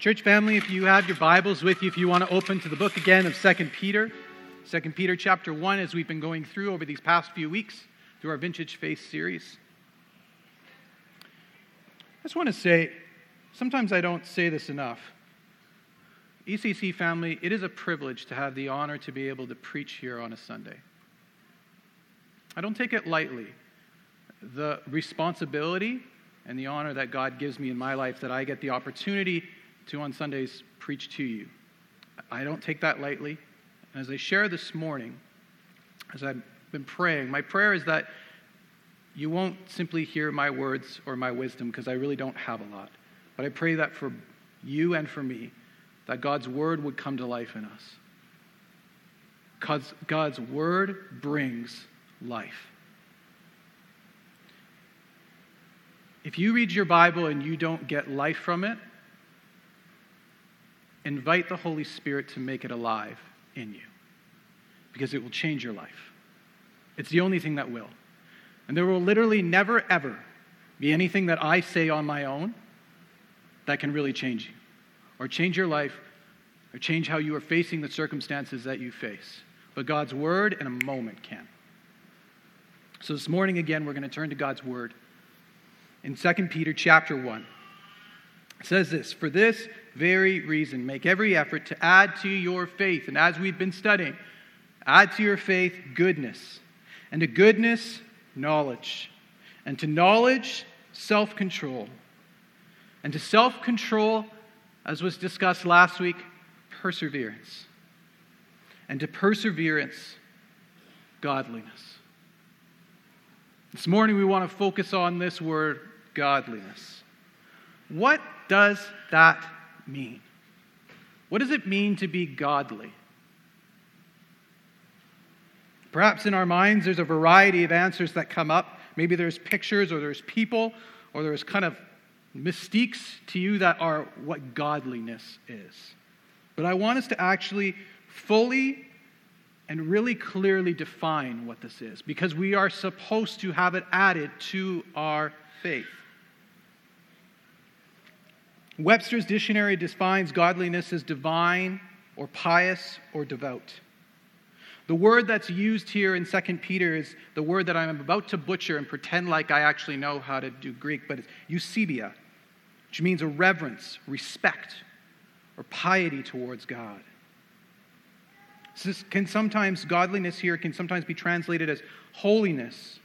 Church family, if you have your Bibles with you, if you want to open to the book again of 2 Peter, 2 Peter chapter 1, as we've been going through over these past few weeks through our Vintage Faith series. I just want to say, sometimes I don't say this enough. ECC family, it is a privilege to have the honor to be able to preach here on a Sunday. I don't take it lightly. The responsibility and the honor that God gives me in my life that I get the opportunity to on Sundays preach to you. I don't take that lightly. As I share this morning, as I've been praying, my prayer is that you won't simply hear my words or my wisdom because I really don't have a lot. But I pray that for you and for me, that God's word would come to life in us. Because God's word brings life. If you read your Bible and you don't get life from it, invite the Holy Spirit to make it alive in you because it will change your life. It's the only thing that will. And there will literally never, ever be anything that I say on my own that can really change you or change your life or change how you are facing the circumstances that you face. But God's word in a moment can. So this morning again we're going to turn to God's word in 2 Peter chapter 1. It says this, for this very reason make every effort to add to your faith and as we've been studying add to your faith goodness and to goodness knowledge and to knowledge self-control and to self-control as was discussed last week perseverance and to perseverance godliness this morning, we want to focus on this word, godliness. What does that mean? What does it mean to be godly? Perhaps in our minds, there's a variety of answers that come up. Maybe there's pictures, or there's people, or there's kind of mystiques to you that are what godliness is. But I want us to actually fully and really clearly define what this is because we are supposed to have it added to our faith. Webster's dictionary defines godliness as divine or pious or devout. The word that's used here in 2 Peter is the word that I'm about to butcher and pretend like I actually know how to do Greek, but it's eusebia, which means a reverence, respect, or piety towards God. This can sometimes, godliness here can sometimes be translated as holiness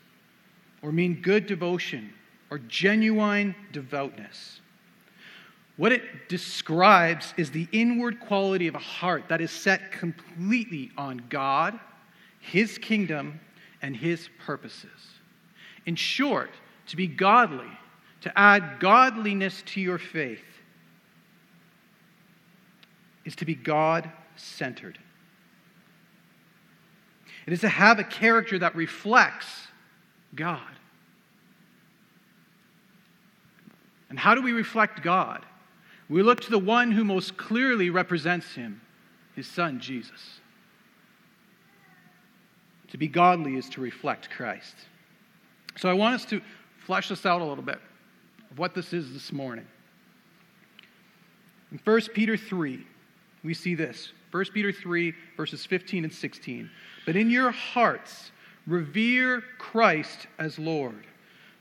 or mean good devotion or genuine devoutness. What it describes is the inward quality of a heart that is set completely on God, His kingdom, and His purposes. In short, to be godly, to add godliness to your faith, is to be God centered. It is to have a character that reflects God. And how do we reflect God? We look to the one who most clearly represents him, his son, Jesus. To be godly is to reflect Christ. So I want us to flesh this out a little bit of what this is this morning. In 1 Peter 3, we see this 1 Peter 3, verses 15 and 16. But in your hearts, revere Christ as Lord.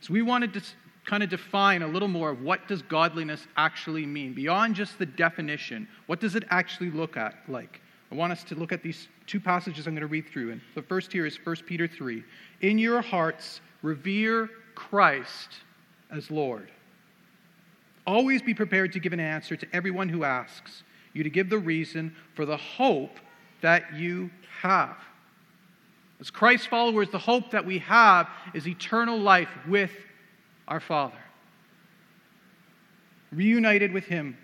So we wanted to kind of define a little more of what does godliness actually mean? Beyond just the definition what does it actually look at like? I want us to look at these two passages i'm going to read through and the first here is 1 peter 3 in your hearts revere christ as lord. Always be prepared to give an answer to everyone who asks you to give the reason for the hope that you have. As Christ followers, the hope that we have is eternal life with our Father, reunited with Him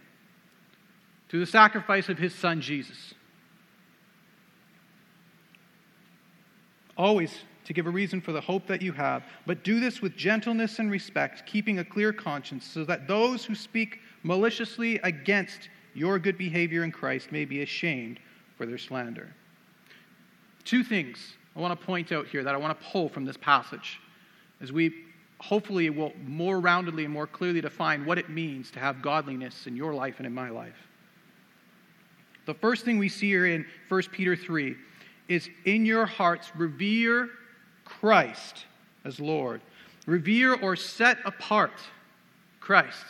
through the sacrifice of His Son, Jesus. Always to give a reason for the hope that you have, but do this with gentleness and respect, keeping a clear conscience, so that those who speak maliciously against your good behavior in Christ may be ashamed for their slander. Two things I want to point out here that I want to pull from this passage as we hopefully it will more roundedly and more clearly define what it means to have godliness in your life and in my life. The first thing we see here in 1 Peter 3 is in your hearts, revere Christ as Lord. Revere or set apart Christ.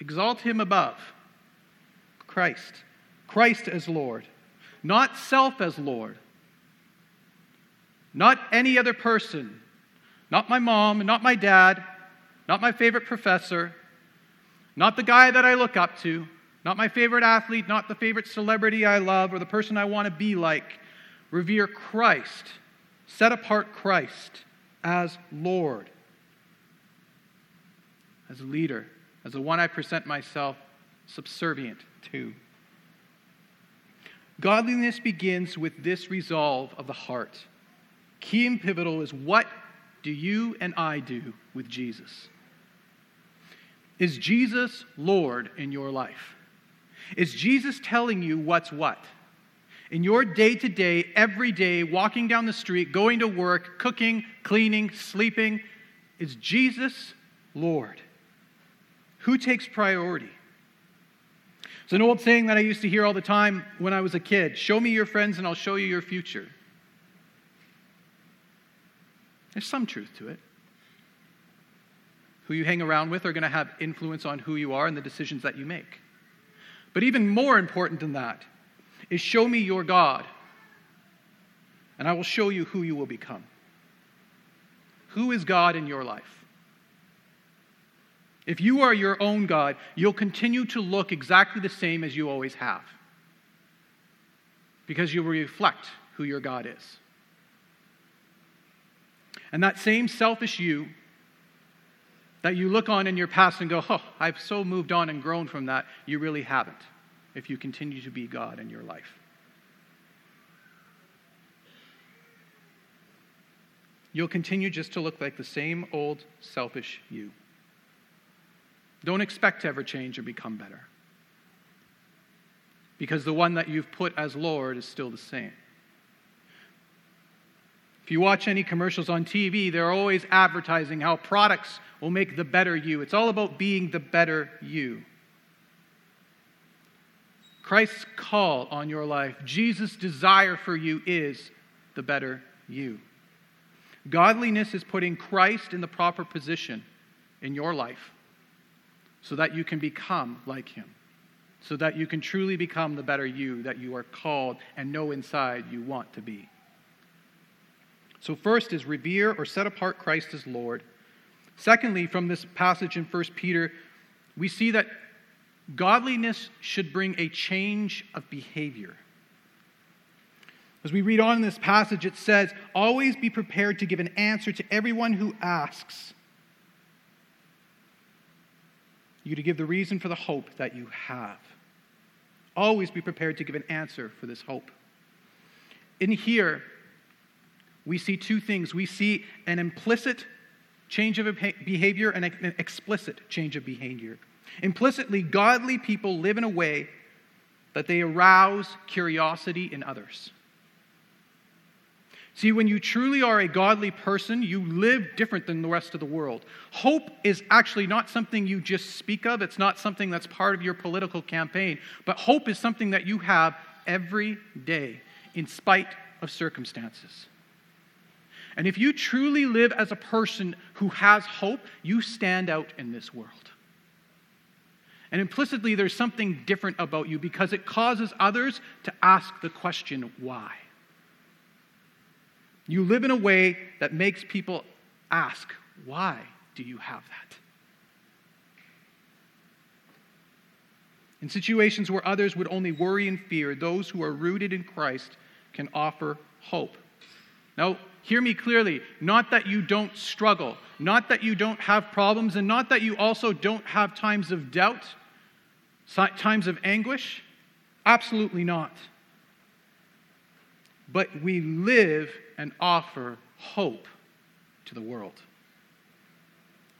Exalt him above Christ. Christ as Lord. Not self as Lord. Not any other person. Not my mom, not my dad, not my favorite professor, not the guy that I look up to, not my favorite athlete, not the favorite celebrity I love or the person I want to be like. Revere Christ. Set apart Christ as Lord, as a leader, as the one I present myself subservient to. Godliness begins with this resolve of the heart. Key and pivotal is what do you and I do with Jesus? Is Jesus Lord in your life? Is Jesus telling you what's what? In your day to day, every day, walking down the street, going to work, cooking, cleaning, sleeping, is Jesus Lord? Who takes priority? It's an old saying that I used to hear all the time when I was a kid show me your friends and I'll show you your future. There's some truth to it. Who you hang around with are going to have influence on who you are and the decisions that you make. But even more important than that is show me your God, and I will show you who you will become. Who is God in your life? If you are your own God, you'll continue to look exactly the same as you always have. Because you will reflect who your God is. And that same selfish you that you look on in your past and go, oh, I've so moved on and grown from that, you really haven't if you continue to be God in your life. You'll continue just to look like the same old selfish you. Don't expect to ever change or become better. Because the one that you've put as Lord is still the same. If you watch any commercials on TV, they're always advertising how products will make the better you. It's all about being the better you. Christ's call on your life, Jesus' desire for you is the better you. Godliness is putting Christ in the proper position in your life so that you can become like him, so that you can truly become the better you that you are called and know inside you want to be. So, first is revere or set apart Christ as Lord. Secondly, from this passage in 1 Peter, we see that godliness should bring a change of behavior. As we read on in this passage, it says, Always be prepared to give an answer to everyone who asks you to give the reason for the hope that you have. Always be prepared to give an answer for this hope. In here, we see two things. We see an implicit change of behavior and an explicit change of behavior. Implicitly, godly people live in a way that they arouse curiosity in others. See, when you truly are a godly person, you live different than the rest of the world. Hope is actually not something you just speak of, it's not something that's part of your political campaign, but hope is something that you have every day in spite of circumstances. And if you truly live as a person who has hope, you stand out in this world. And implicitly, there's something different about you because it causes others to ask the question, why? You live in a way that makes people ask, why do you have that? In situations where others would only worry and fear, those who are rooted in Christ can offer hope. Now, hear me clearly. Not that you don't struggle, not that you don't have problems, and not that you also don't have times of doubt, times of anguish. Absolutely not. But we live and offer hope to the world.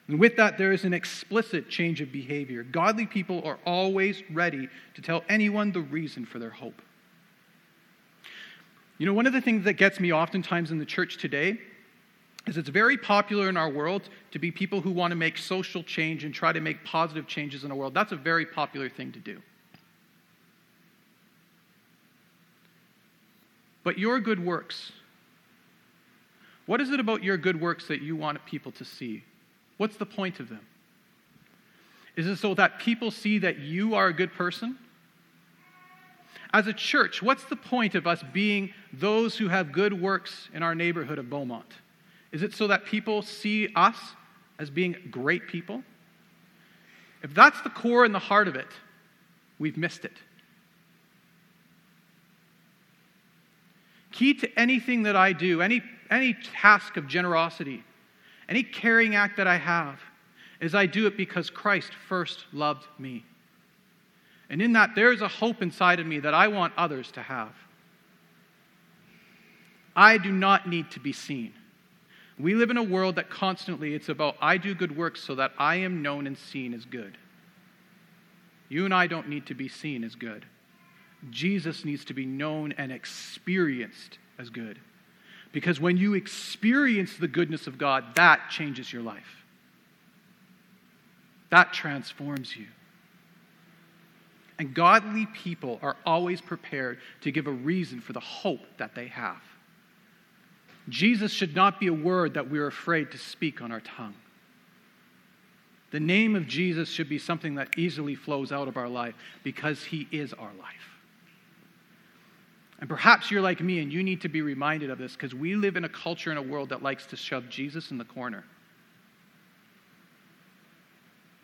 And with that, there is an explicit change of behavior. Godly people are always ready to tell anyone the reason for their hope. You know, one of the things that gets me oftentimes in the church today is it's very popular in our world to be people who want to make social change and try to make positive changes in the world. That's a very popular thing to do. But your good works, what is it about your good works that you want people to see? What's the point of them? Is it so that people see that you are a good person? As a church, what's the point of us being those who have good works in our neighborhood of Beaumont? Is it so that people see us as being great people? If that's the core and the heart of it, we've missed it. Key to anything that I do, any, any task of generosity, any caring act that I have, is I do it because Christ first loved me. And in that, there's a hope inside of me that I want others to have. I do not need to be seen. We live in a world that constantly it's about I do good works so that I am known and seen as good. You and I don't need to be seen as good. Jesus needs to be known and experienced as good. Because when you experience the goodness of God, that changes your life. That transforms you. And godly people are always prepared to give a reason for the hope that they have. Jesus should not be a word that we're afraid to speak on our tongue. The name of Jesus should be something that easily flows out of our life because he is our life. And perhaps you're like me and you need to be reminded of this because we live in a culture and a world that likes to shove Jesus in the corner.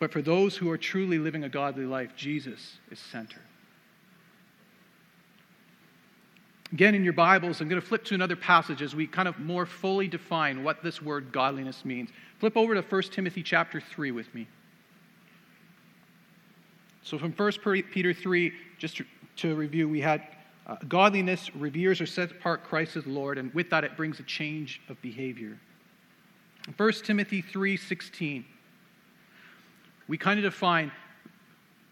But for those who are truly living a godly life, Jesus is center. Again, in your Bibles, I'm going to flip to another passage as we kind of more fully define what this word godliness means. Flip over to 1 Timothy chapter 3 with me. So, from 1 Peter 3, just to review, we had uh, godliness reveres or sets apart Christ as Lord, and with that, it brings a change of behavior. 1 Timothy 3 16 we kind of define,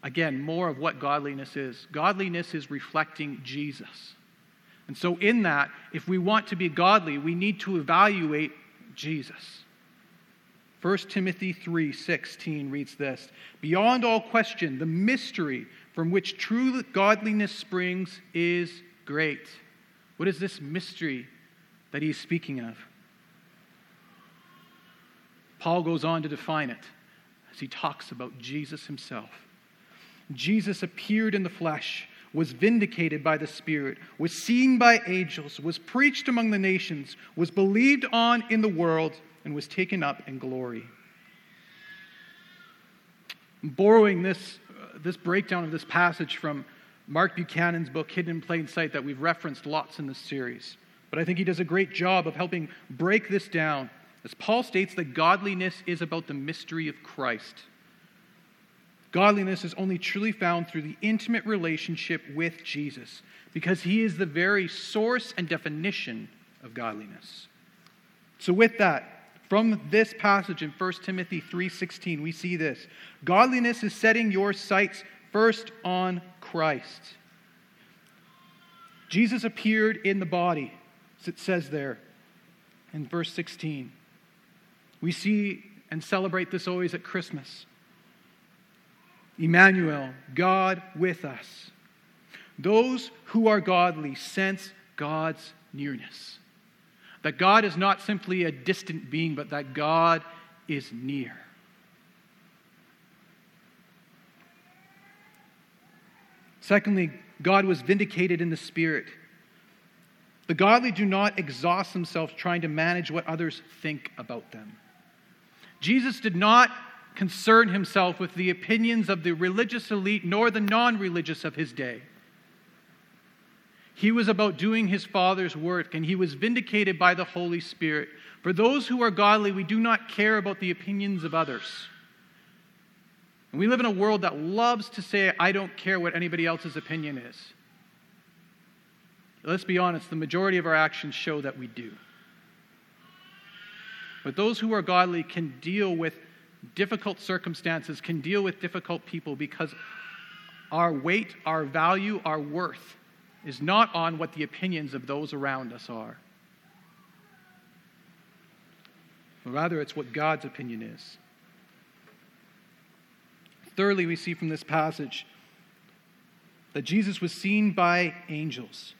again, more of what godliness is. Godliness is reflecting Jesus. And so, in that, if we want to be godly, we need to evaluate Jesus. 1 Timothy 3:16 reads this, "Beyond all question, the mystery from which true godliness springs is great." What is this mystery that he's speaking of? Paul goes on to define it he talks about Jesus himself. Jesus appeared in the flesh, was vindicated by the Spirit, was seen by angels, was preached among the nations, was believed on in the world, and was taken up in glory. Borrowing this, uh, this breakdown of this passage from Mark Buchanan's book, Hidden in Plain Sight, that we've referenced lots in this series. But I think he does a great job of helping break this down as Paul states that godliness is about the mystery of Christ. Godliness is only truly found through the intimate relationship with Jesus because he is the very source and definition of godliness. So with that, from this passage in 1 Timothy 3:16, we see this. Godliness is setting your sights first on Christ. Jesus appeared in the body, as it says there in verse 16. We see and celebrate this always at Christmas. Emmanuel, God with us. Those who are godly sense God's nearness. That God is not simply a distant being, but that God is near. Secondly, God was vindicated in the Spirit. The godly do not exhaust themselves trying to manage what others think about them. Jesus did not concern himself with the opinions of the religious elite nor the non religious of his day. He was about doing his Father's work, and he was vindicated by the Holy Spirit. For those who are godly, we do not care about the opinions of others. And we live in a world that loves to say, I don't care what anybody else's opinion is. Let's be honest, the majority of our actions show that we do. But those who are godly can deal with difficult circumstances, can deal with difficult people because our weight, our value, our worth is not on what the opinions of those around us are. rather it's what God's opinion is. Thirdly, we see from this passage that Jesus was seen by angels.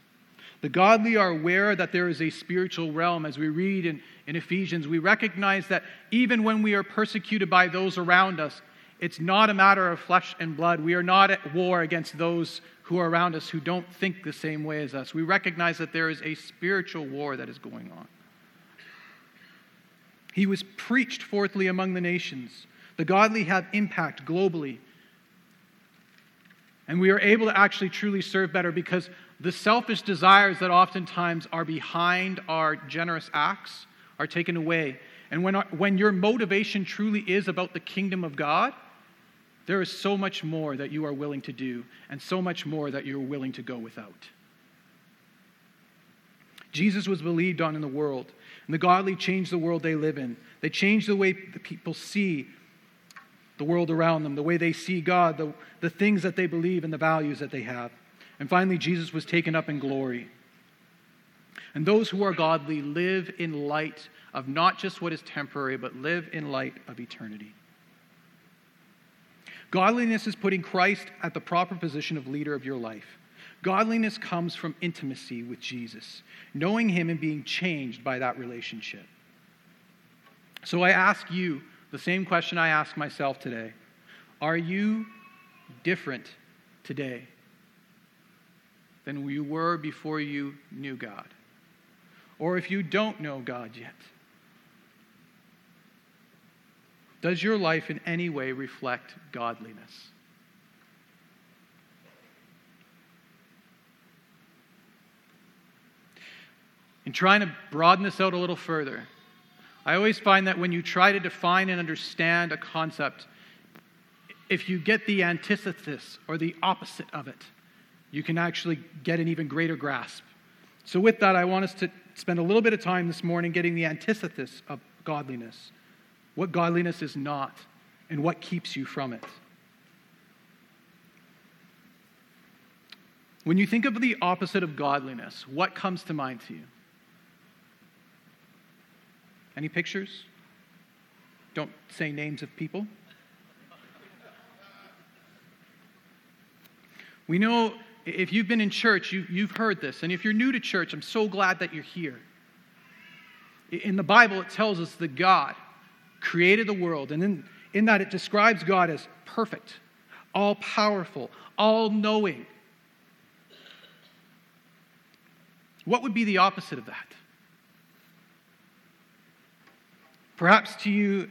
The godly are aware that there is a spiritual realm. As we read in, in Ephesians, we recognize that even when we are persecuted by those around us, it's not a matter of flesh and blood. We are not at war against those who are around us who don't think the same way as us. We recognize that there is a spiritual war that is going on. He was preached forthly among the nations. The godly have impact globally. And we are able to actually truly serve better because the selfish desires that oftentimes are behind our generous acts are taken away. And when, our, when your motivation truly is about the kingdom of God, there is so much more that you are willing to do, and so much more that you're willing to go without. Jesus was believed on in the world, and the godly changed the world they live in. They changed the way the people see the world around them, the way they see God, the, the things that they believe, and the values that they have. And finally, Jesus was taken up in glory. And those who are godly live in light of not just what is temporary, but live in light of eternity. Godliness is putting Christ at the proper position of leader of your life. Godliness comes from intimacy with Jesus, knowing Him and being changed by that relationship. So I ask you the same question I ask myself today Are you different today than you were before you knew God? Or if you don't know God yet, does your life in any way reflect godliness? In trying to broaden this out a little further, I always find that when you try to define and understand a concept, if you get the antithesis or the opposite of it, you can actually get an even greater grasp. So, with that, I want us to spend a little bit of time this morning getting the antithesis of godliness what godliness is not, and what keeps you from it. When you think of the opposite of godliness, what comes to mind to you? Any pictures? Don't say names of people. We know if you've been in church, you, you've heard this. And if you're new to church, I'm so glad that you're here. In the Bible, it tells us that God created the world. And in, in that, it describes God as perfect, all powerful, all knowing. What would be the opposite of that? Perhaps to you,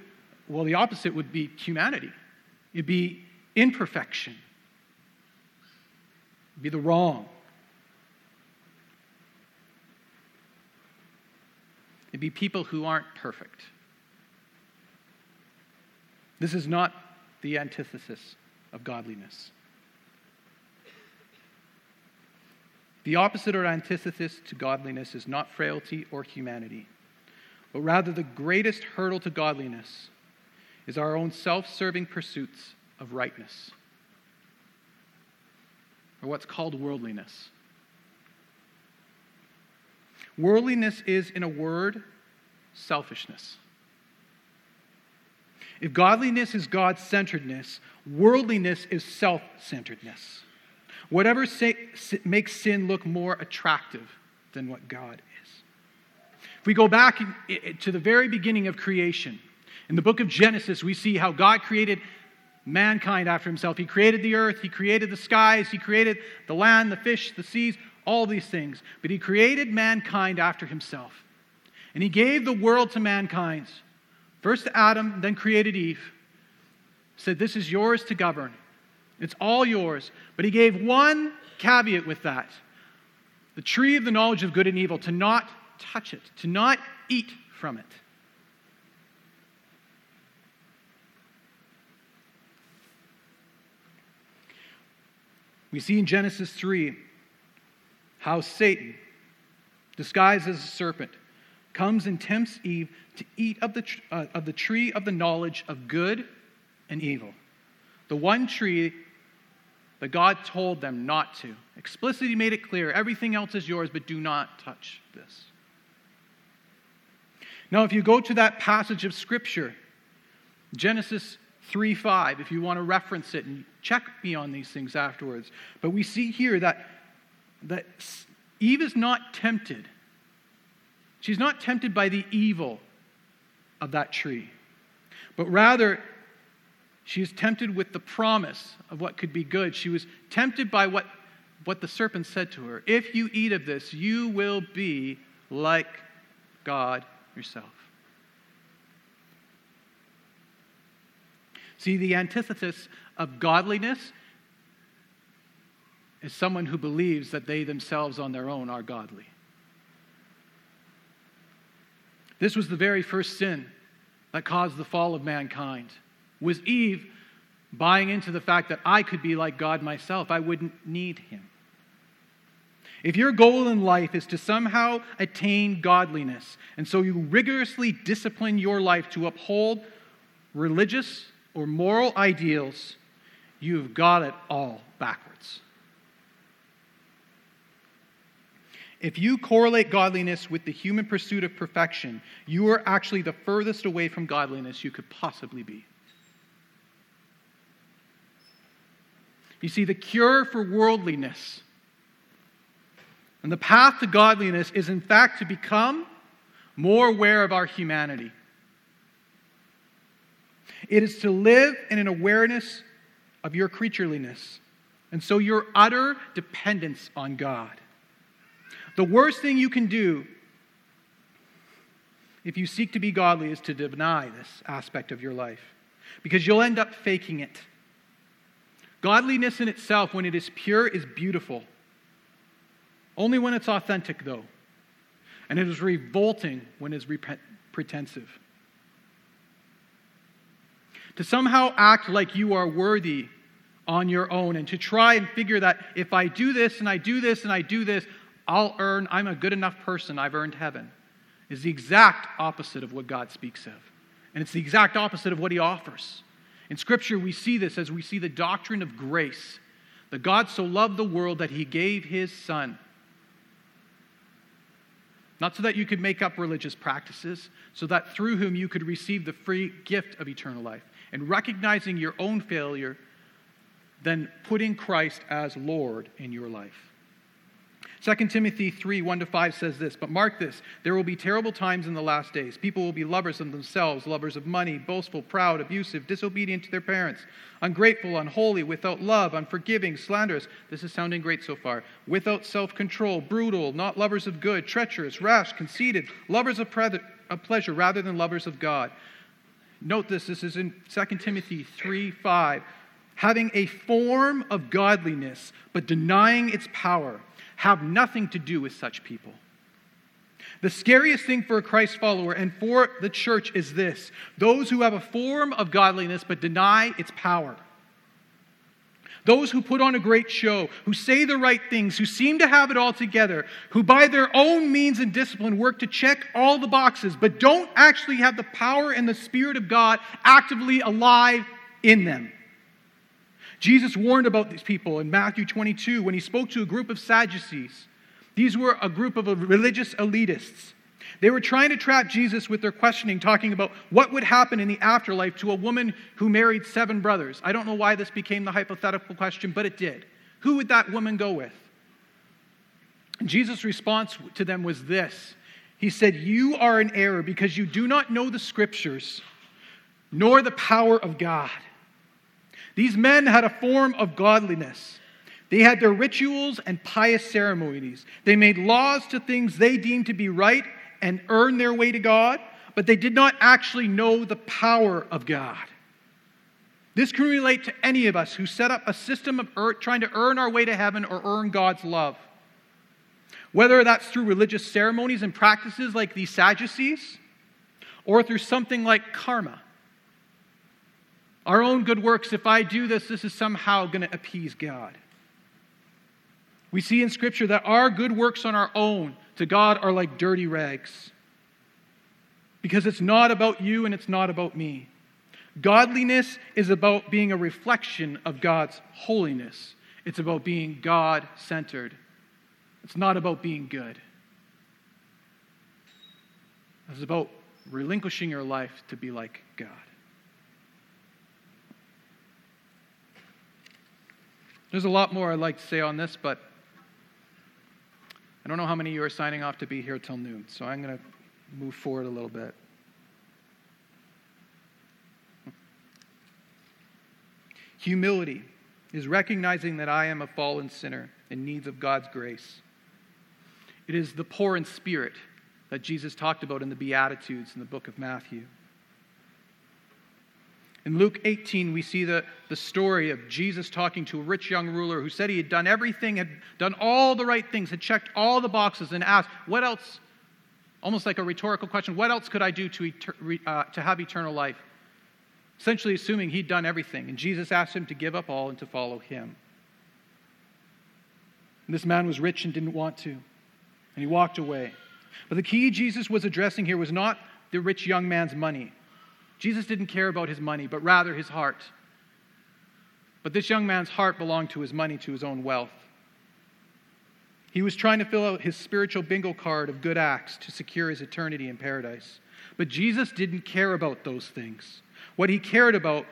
well, the opposite would be humanity. It'd be imperfection. It'd be the wrong. It'd be people who aren't perfect. This is not the antithesis of godliness. The opposite or antithesis to godliness is not frailty or humanity, but rather the greatest hurdle to godliness is our own self serving pursuits of rightness, or what's called worldliness. Worldliness is, in a word, selfishness. If godliness is God centeredness, worldliness is self centeredness. Whatever makes sin look more attractive than what God. If we go back to the very beginning of creation, in the book of Genesis, we see how God created mankind after himself. He created the earth, He created the skies, He created the land, the fish, the seas, all these things. But He created mankind after Himself. And He gave the world to mankind First to Adam, then created Eve, said, This is yours to govern. It's all yours. But he gave one caveat with that the tree of the knowledge of good and evil, to touch it, to not eat from it. We see in Genesis 3 how Satan, disguised as a serpent, comes and tempts Eve to eat of the, uh, of the tree of the knowledge of good and evil. The one tree that God told them not to. Explicitly made it clear everything else is yours, but do not touch this. Now, if you go to that passage of Scripture, Genesis 3 5, if you want to reference it and check me on these things afterwards, but we see here that, that Eve is not tempted. She's not tempted by the evil of that tree, but rather she is tempted with the promise of what could be good. She was tempted by what, what the serpent said to her If you eat of this, you will be like God yourself. See, the antithesis of godliness is someone who believes that they themselves on their own are godly. This was the very first sin that caused the fall of mankind. Was Eve buying into the fact that I could be like God myself? I wouldn't need him. If your goal in life is to somehow attain godliness, and so you rigorously discipline your life to uphold religious or moral ideals, you've got it all backwards. If you correlate godliness with the human pursuit of perfection, you are actually the furthest away from godliness you could possibly be. You see, the cure for worldliness and the path to godliness is, in fact, to become more aware of our humanity. It is to live in an awareness of your creatureliness, and so your utter dependence on God. The worst thing you can do if you seek to be godly is to deny this aspect of your life, because you'll end up faking it. Godliness in itself, when it is pure, is beautiful. Only when it's authentic, though. And it is revolting when it's repent- pretensive. To somehow act like you are worthy on your own and to try and figure that if I do this and I do this and I do this, I'll earn, I'm a good enough person, I've earned heaven, is the exact opposite of what God speaks of. And it's the exact opposite of what He offers. In Scripture, we see this as we see the doctrine of grace. That God so loved the world that He gave His Son not so that you could make up religious practices, so that through whom you could receive the free gift of eternal life. And recognizing your own failure, then putting Christ as Lord in your life. 2 Timothy 3 1 to 5 says this, but mark this there will be terrible times in the last days. People will be lovers of themselves, lovers of money, boastful, proud, abusive, disobedient to their parents, ungrateful, unholy, without love, unforgiving, slanderous. This is sounding great so far. Without self control, brutal, not lovers of good, treacherous, rash, conceited, lovers of, pre- of pleasure rather than lovers of God. Note this, this is in 2 Timothy 3 5. Having a form of godliness, but denying its power have nothing to do with such people. The scariest thing for a Christ follower and for the church is this those who have a form of godliness but deny its power. Those who put on a great show, who say the right things, who seem to have it all together, who by their own means and discipline work to check all the boxes, but don't actually have the power and the Spirit of God actively alive in them. Jesus warned about these people in Matthew 22 when he spoke to a group of Sadducees. These were a group of religious elitists. They were trying to trap Jesus with their questioning, talking about what would happen in the afterlife to a woman who married seven brothers. I don't know why this became the hypothetical question, but it did. Who would that woman go with? Jesus' response to them was this He said, You are in error because you do not know the scriptures nor the power of God. These men had a form of godliness. They had their rituals and pious ceremonies. They made laws to things they deemed to be right and earned their way to God, but they did not actually know the power of God. This can relate to any of us who set up a system of earth, trying to earn our way to heaven or earn God's love. Whether that's through religious ceremonies and practices like these Sadducees, or through something like karma our own good works, if I do this, this is somehow going to appease God. We see in Scripture that our good works on our own to God are like dirty rags. Because it's not about you and it's not about me. Godliness is about being a reflection of God's holiness, it's about being God centered. It's not about being good. It's about relinquishing your life to be like God. There's a lot more I'd like to say on this, but I don't know how many of you are signing off to be here till noon, so I'm going to move forward a little bit. Humility is recognizing that I am a fallen sinner in need of God's grace. It is the poor in spirit that Jesus talked about in the Beatitudes in the book of Matthew. In Luke 18, we see the, the story of Jesus talking to a rich young ruler who said he had done everything, had done all the right things, had checked all the boxes, and asked, What else? Almost like a rhetorical question, what else could I do to, uh, to have eternal life? Essentially, assuming he'd done everything. And Jesus asked him to give up all and to follow him. And this man was rich and didn't want to, and he walked away. But the key Jesus was addressing here was not the rich young man's money. Jesus didn't care about his money, but rather his heart. But this young man's heart belonged to his money, to his own wealth. He was trying to fill out his spiritual bingo card of good acts to secure his eternity in paradise. But Jesus didn't care about those things. What he cared about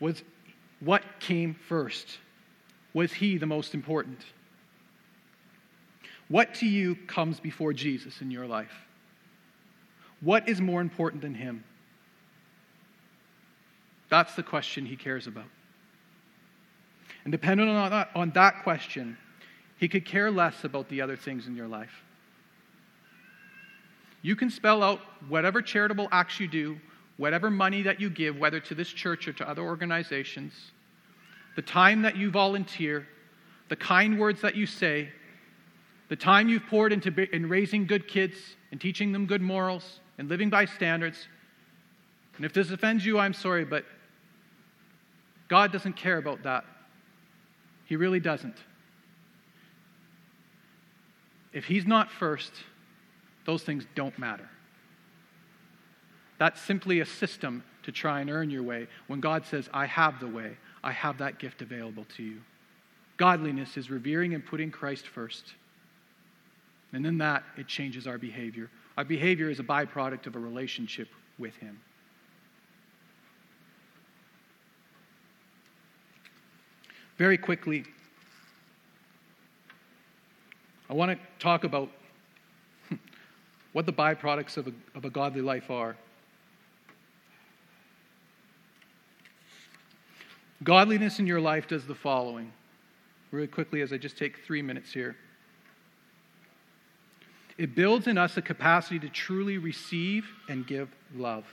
was what came first. Was he the most important? What to you comes before Jesus in your life? What is more important than him? That's the question he cares about. And depending on that, on that question, he could care less about the other things in your life. You can spell out whatever charitable acts you do, whatever money that you give, whether to this church or to other organizations, the time that you volunteer, the kind words that you say, the time you've poured into in raising good kids and teaching them good morals and living by standards. And if this offends you, I'm sorry, but God doesn't care about that. He really doesn't. If He's not first, those things don't matter. That's simply a system to try and earn your way when God says, I have the way, I have that gift available to you. Godliness is revering and putting Christ first. And in that, it changes our behavior. Our behavior is a byproduct of a relationship with Him. Very quickly, I want to talk about what the byproducts of a, of a godly life are. Godliness in your life does the following. Really quickly, as I just take three minutes here. It builds in us a capacity to truly receive and give love.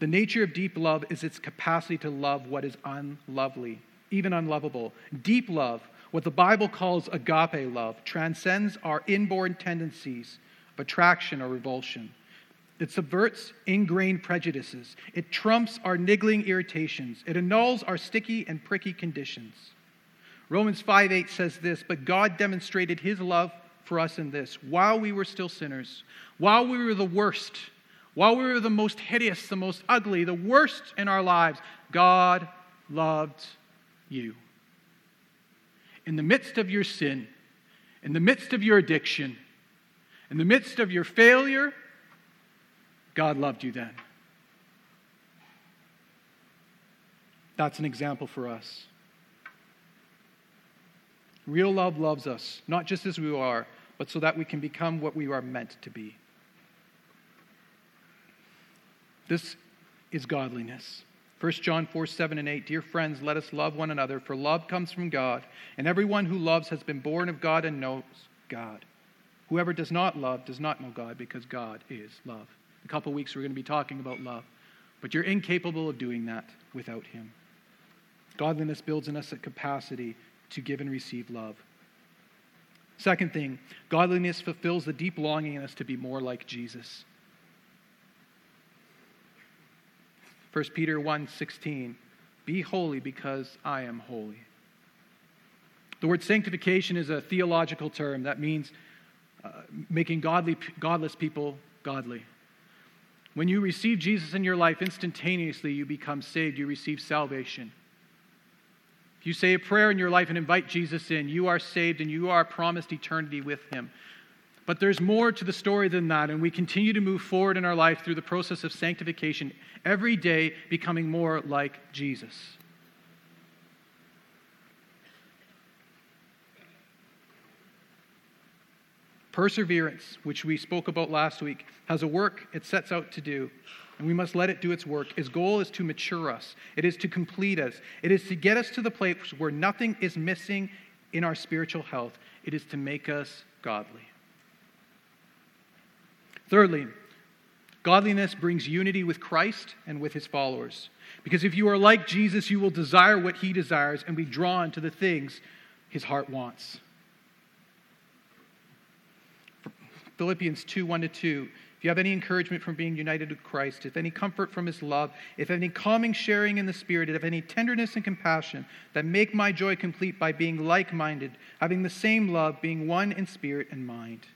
The nature of deep love is its capacity to love what is unlovely, even unlovable. Deep love, what the Bible calls agape love, transcends our inborn tendencies of attraction or revulsion. It subverts ingrained prejudices. It trumps our niggling irritations. It annuls our sticky and pricky conditions. Romans 5 8 says this, but God demonstrated his love for us in this while we were still sinners, while we were the worst, while we were the most hideous, the most ugly, the worst in our lives, God loved you. In the midst of your sin, in the midst of your addiction, in the midst of your failure, God loved you then. That's an example for us. Real love loves us, not just as we are, but so that we can become what we are meant to be. This is godliness. 1 John 4 7 and 8 Dear friends, let us love one another, for love comes from God, and everyone who loves has been born of God and knows God. Whoever does not love does not know God, because God is love. A couple weeks, we're going to be talking about love, but you're incapable of doing that without Him. Godliness builds in us a capacity to give and receive love. Second thing, godliness fulfills the deep longing in us to be more like Jesus. 1 Peter 1 16, be holy because I am holy. The word sanctification is a theological term that means uh, making godly, godless people godly. When you receive Jesus in your life, instantaneously you become saved, you receive salvation. If you say a prayer in your life and invite Jesus in, you are saved and you are promised eternity with him. But there's more to the story than that, and we continue to move forward in our life through the process of sanctification, every day becoming more like Jesus. Perseverance, which we spoke about last week, has a work it sets out to do, and we must let it do its work. Its goal is to mature us, it is to complete us, it is to get us to the place where nothing is missing in our spiritual health, it is to make us godly. Thirdly, godliness brings unity with Christ and with his followers. Because if you are like Jesus, you will desire what he desires and be drawn to the things his heart wants. Philippians 2 1 to 2. If you have any encouragement from being united with Christ, if any comfort from his love, if any calming sharing in the Spirit, if any tenderness and compassion, that make my joy complete by being like minded, having the same love, being one in spirit and mind.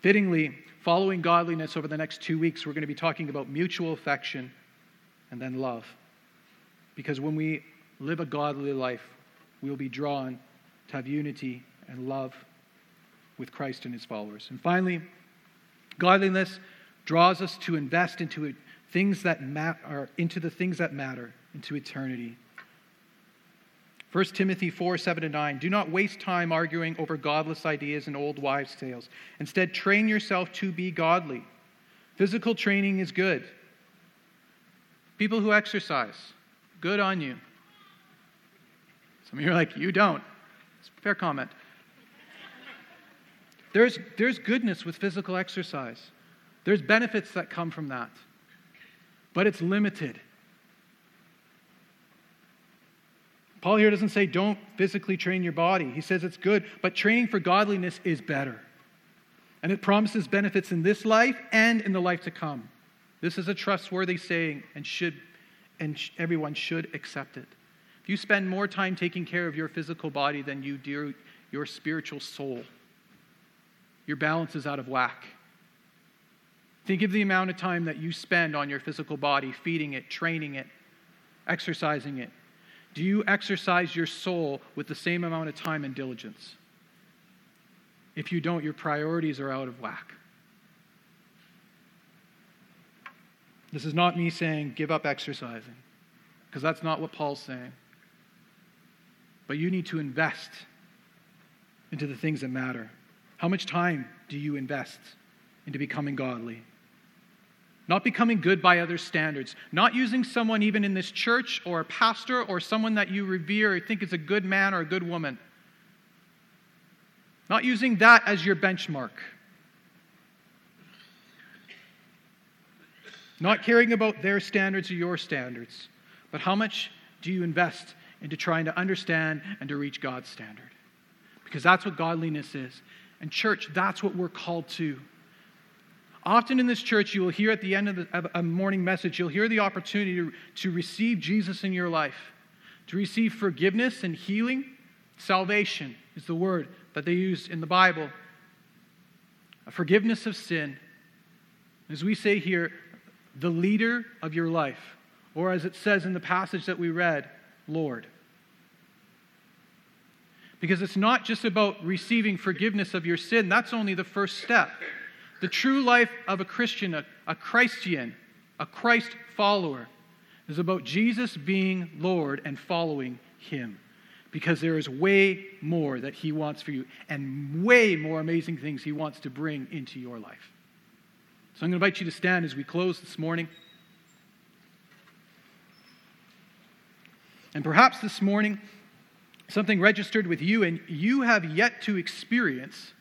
Fittingly, following godliness over the next two weeks, we're going to be talking about mutual affection and then love. Because when we live a godly life, we will be drawn to have unity and love with Christ and his followers. And finally, godliness draws us to invest into things that matter, into the things that matter, into eternity. 1 Timothy 4 7 to 9. Do not waste time arguing over godless ideas and old wives' tales. Instead, train yourself to be godly. Physical training is good. People who exercise, good on you. Some of you are like, you don't. It's a fair comment. There's, there's goodness with physical exercise, there's benefits that come from that, but it's limited. Paul here doesn't say don't physically train your body. He says it's good, but training for godliness is better. And it promises benefits in this life and in the life to come. This is a trustworthy saying and should and everyone should accept it. If you spend more time taking care of your physical body than you do your spiritual soul, your balance is out of whack. Think of the amount of time that you spend on your physical body, feeding it, training it, exercising it, do you exercise your soul with the same amount of time and diligence? If you don't, your priorities are out of whack. This is not me saying give up exercising, because that's not what Paul's saying. But you need to invest into the things that matter. How much time do you invest into becoming godly? Not becoming good by other standards, not using someone even in this church or a pastor or someone that you revere or think is a good man or a good woman. Not using that as your benchmark. Not caring about their standards or your standards, but how much do you invest into trying to understand and to reach God's standard? Because that's what godliness is. And, church, that's what we're called to. Often in this church, you will hear at the end of, the, of a morning message, you'll hear the opportunity to, to receive Jesus in your life, to receive forgiveness and healing. Salvation is the word that they use in the Bible. A forgiveness of sin. As we say here, the leader of your life, or as it says in the passage that we read, Lord. Because it's not just about receiving forgiveness of your sin, that's only the first step. The true life of a Christian, a, a Christian, a Christ follower, is about Jesus being Lord and following Him. Because there is way more that He wants for you and way more amazing things He wants to bring into your life. So I'm going to invite you to stand as we close this morning. And perhaps this morning, something registered with you, and you have yet to experience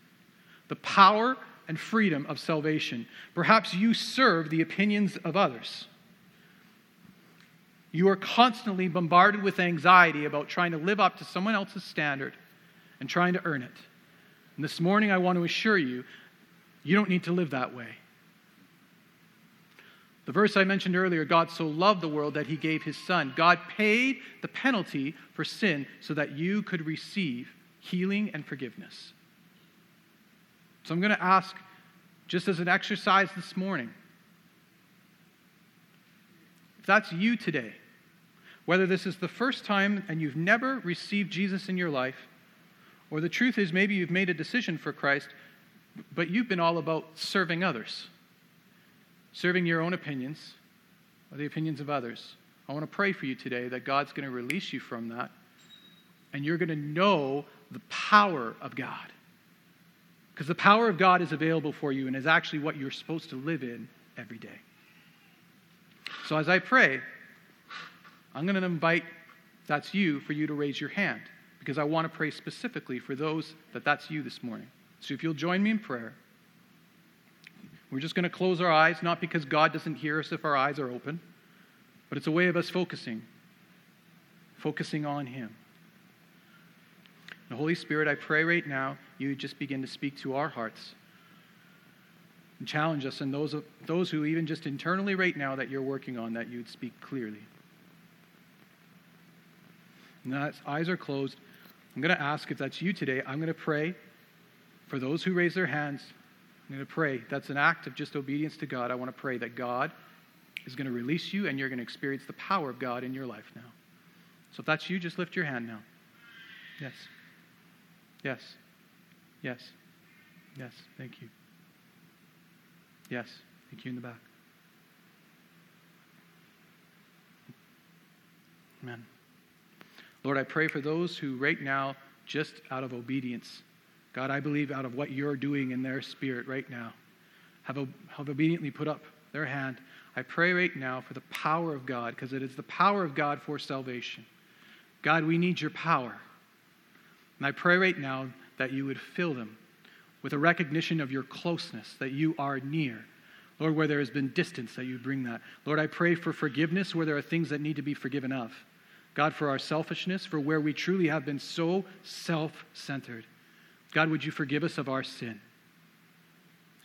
the power and freedom of salvation. Perhaps you serve the opinions of others. You are constantly bombarded with anxiety about trying to live up to someone else's standard and trying to earn it. And this morning, I want to assure you, you don't need to live that way. The verse I mentioned earlier God so loved the world that he gave his son. God paid the penalty for sin so that you could receive healing and forgiveness. So I'm going to ask, just as an exercise this morning, if that's you today, whether this is the first time and you've never received Jesus in your life, Or the truth is, maybe you've made a decision for Christ, but you've been all about serving others, serving your own opinions or the opinions of others. I want to pray for you today that God's going to release you from that, and you're going to know the power of God. Because the power of God is available for you and is actually what you're supposed to live in every day. So as I pray, I'm going to invite that's you for you to raise your hand because I want to pray specifically for those that that's you this morning. So if you'll join me in prayer, we're just going to close our eyes, not because God doesn't hear us if our eyes are open, but it's a way of us focusing, focusing on Him. The Holy Spirit, I pray right now, you just begin to speak to our hearts and challenge us, and those, those who, even just internally right now, that you're working on, that you'd speak clearly. Now, eyes are closed, I'm going to ask if that's you today. I'm going to pray for those who raise their hands. I'm going to pray. That's an act of just obedience to God. I want to pray that God is going to release you and you're going to experience the power of God in your life now. So if that's you, just lift your hand now. Yes. Yes. Yes. Yes. Thank you. Yes. Thank you in the back. Amen. Lord, I pray for those who right now, just out of obedience, God, I believe out of what you're doing in their spirit right now, have, have obediently put up their hand. I pray right now for the power of God, because it is the power of God for salvation. God, we need your power. And I pray right now that you would fill them with a recognition of your closeness, that you are near. Lord, where there has been distance, that you bring that. Lord, I pray for forgiveness where there are things that need to be forgiven of. God, for our selfishness, for where we truly have been so self centered. God, would you forgive us of our sin?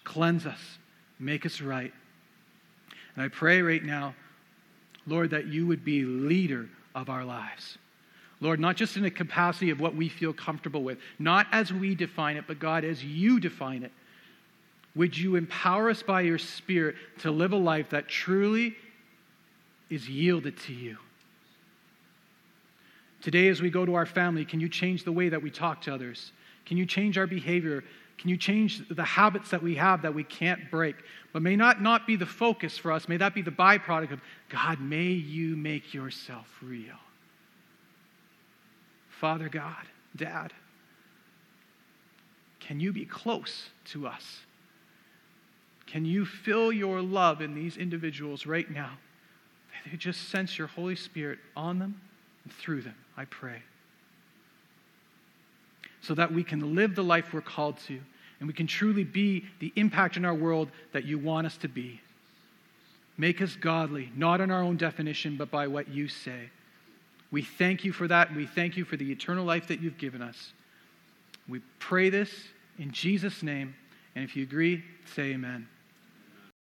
Cleanse us, make us right. And I pray right now, Lord, that you would be leader of our lives. Lord, not just in the capacity of what we feel comfortable with, not as we define it, but God, as you define it. Would you empower us by your Spirit to live a life that truly is yielded to you? Today, as we go to our family, can you change the way that we talk to others? Can you change our behavior? Can you change the habits that we have that we can't break? But may not, not be the focus for us. May that be the byproduct of God, may you make yourself real. Father God, Dad, can you be close to us? Can you fill your love in these individuals right now? They just sense your Holy Spirit on them and through them, I pray. So that we can live the life we're called to and we can truly be the impact in our world that you want us to be. Make us godly, not in our own definition, but by what you say. We thank you for that, we thank you for the eternal life that you've given us. We pray this in Jesus' name, and if you agree, say amen.